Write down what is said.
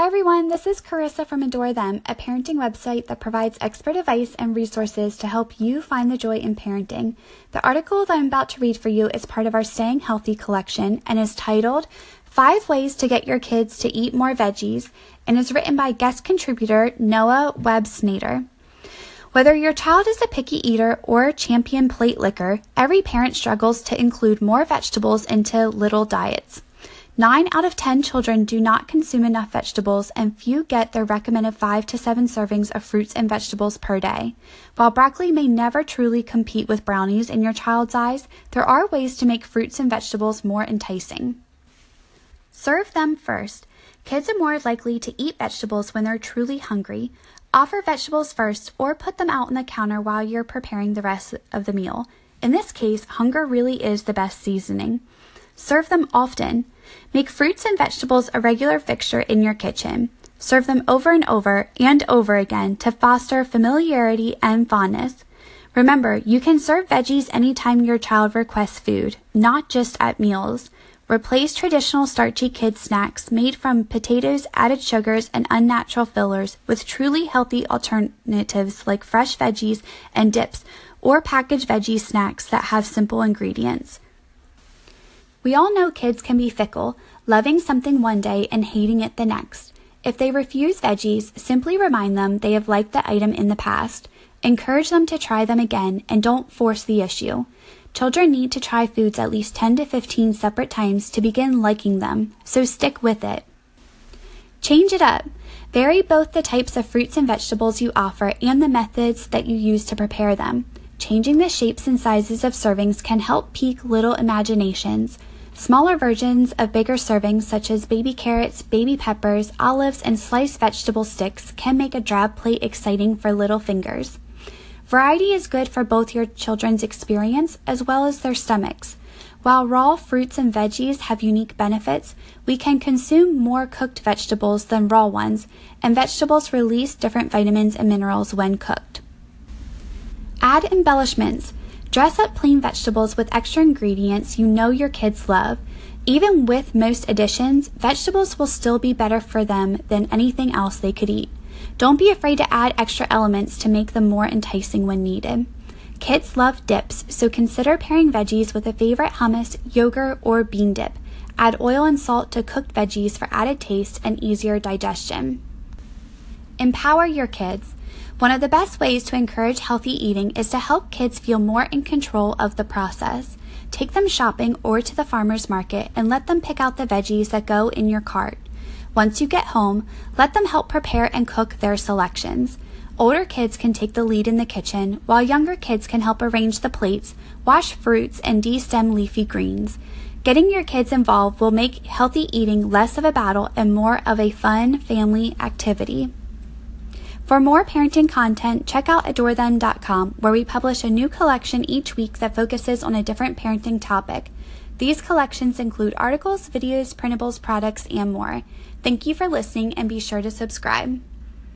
Hi everyone, this is Carissa from Adore Them, a parenting website that provides expert advice and resources to help you find the joy in parenting. The article that I'm about to read for you is part of our Staying Healthy collection and is titled Five Ways to Get Your Kids to Eat More Veggies and is written by guest contributor Noah Webb Snader. Whether your child is a picky eater or a champion plate licker, every parent struggles to include more vegetables into little diets. Nine out of 10 children do not consume enough vegetables, and few get their recommended 5 to 7 servings of fruits and vegetables per day. While broccoli may never truly compete with brownies in your child's eyes, there are ways to make fruits and vegetables more enticing. Serve them first. Kids are more likely to eat vegetables when they're truly hungry. Offer vegetables first or put them out on the counter while you're preparing the rest of the meal. In this case, hunger really is the best seasoning. Serve them often. Make fruits and vegetables a regular fixture in your kitchen. Serve them over and over and over again to foster familiarity and fondness. Remember, you can serve veggies anytime your child requests food, not just at meals. Replace traditional starchy kids snacks made from potatoes, added sugars, and unnatural fillers with truly healthy alternatives like fresh veggies and dips or packaged veggie snacks that have simple ingredients. We all know kids can be fickle, loving something one day and hating it the next. If they refuse veggies, simply remind them they have liked the item in the past. Encourage them to try them again and don't force the issue. Children need to try foods at least 10 to 15 separate times to begin liking them, so stick with it. Change it up. Vary both the types of fruits and vegetables you offer and the methods that you use to prepare them. Changing the shapes and sizes of servings can help pique little imaginations. Smaller versions of bigger servings, such as baby carrots, baby peppers, olives, and sliced vegetable sticks, can make a drab plate exciting for little fingers. Variety is good for both your children's experience as well as their stomachs. While raw fruits and veggies have unique benefits, we can consume more cooked vegetables than raw ones, and vegetables release different vitamins and minerals when cooked. Add embellishments. Dress up plain vegetables with extra ingredients you know your kids love. Even with most additions, vegetables will still be better for them than anything else they could eat. Don't be afraid to add extra elements to make them more enticing when needed. Kids love dips, so consider pairing veggies with a favorite hummus, yogurt, or bean dip. Add oil and salt to cooked veggies for added taste and easier digestion. Empower your kids. One of the best ways to encourage healthy eating is to help kids feel more in control of the process. Take them shopping or to the farmer's market and let them pick out the veggies that go in your cart. Once you get home, let them help prepare and cook their selections. Older kids can take the lead in the kitchen, while younger kids can help arrange the plates, wash fruits, and destem leafy greens. Getting your kids involved will make healthy eating less of a battle and more of a fun family activity. For more parenting content, check out adorethem.com, where we publish a new collection each week that focuses on a different parenting topic. These collections include articles, videos, printables, products, and more. Thank you for listening and be sure to subscribe.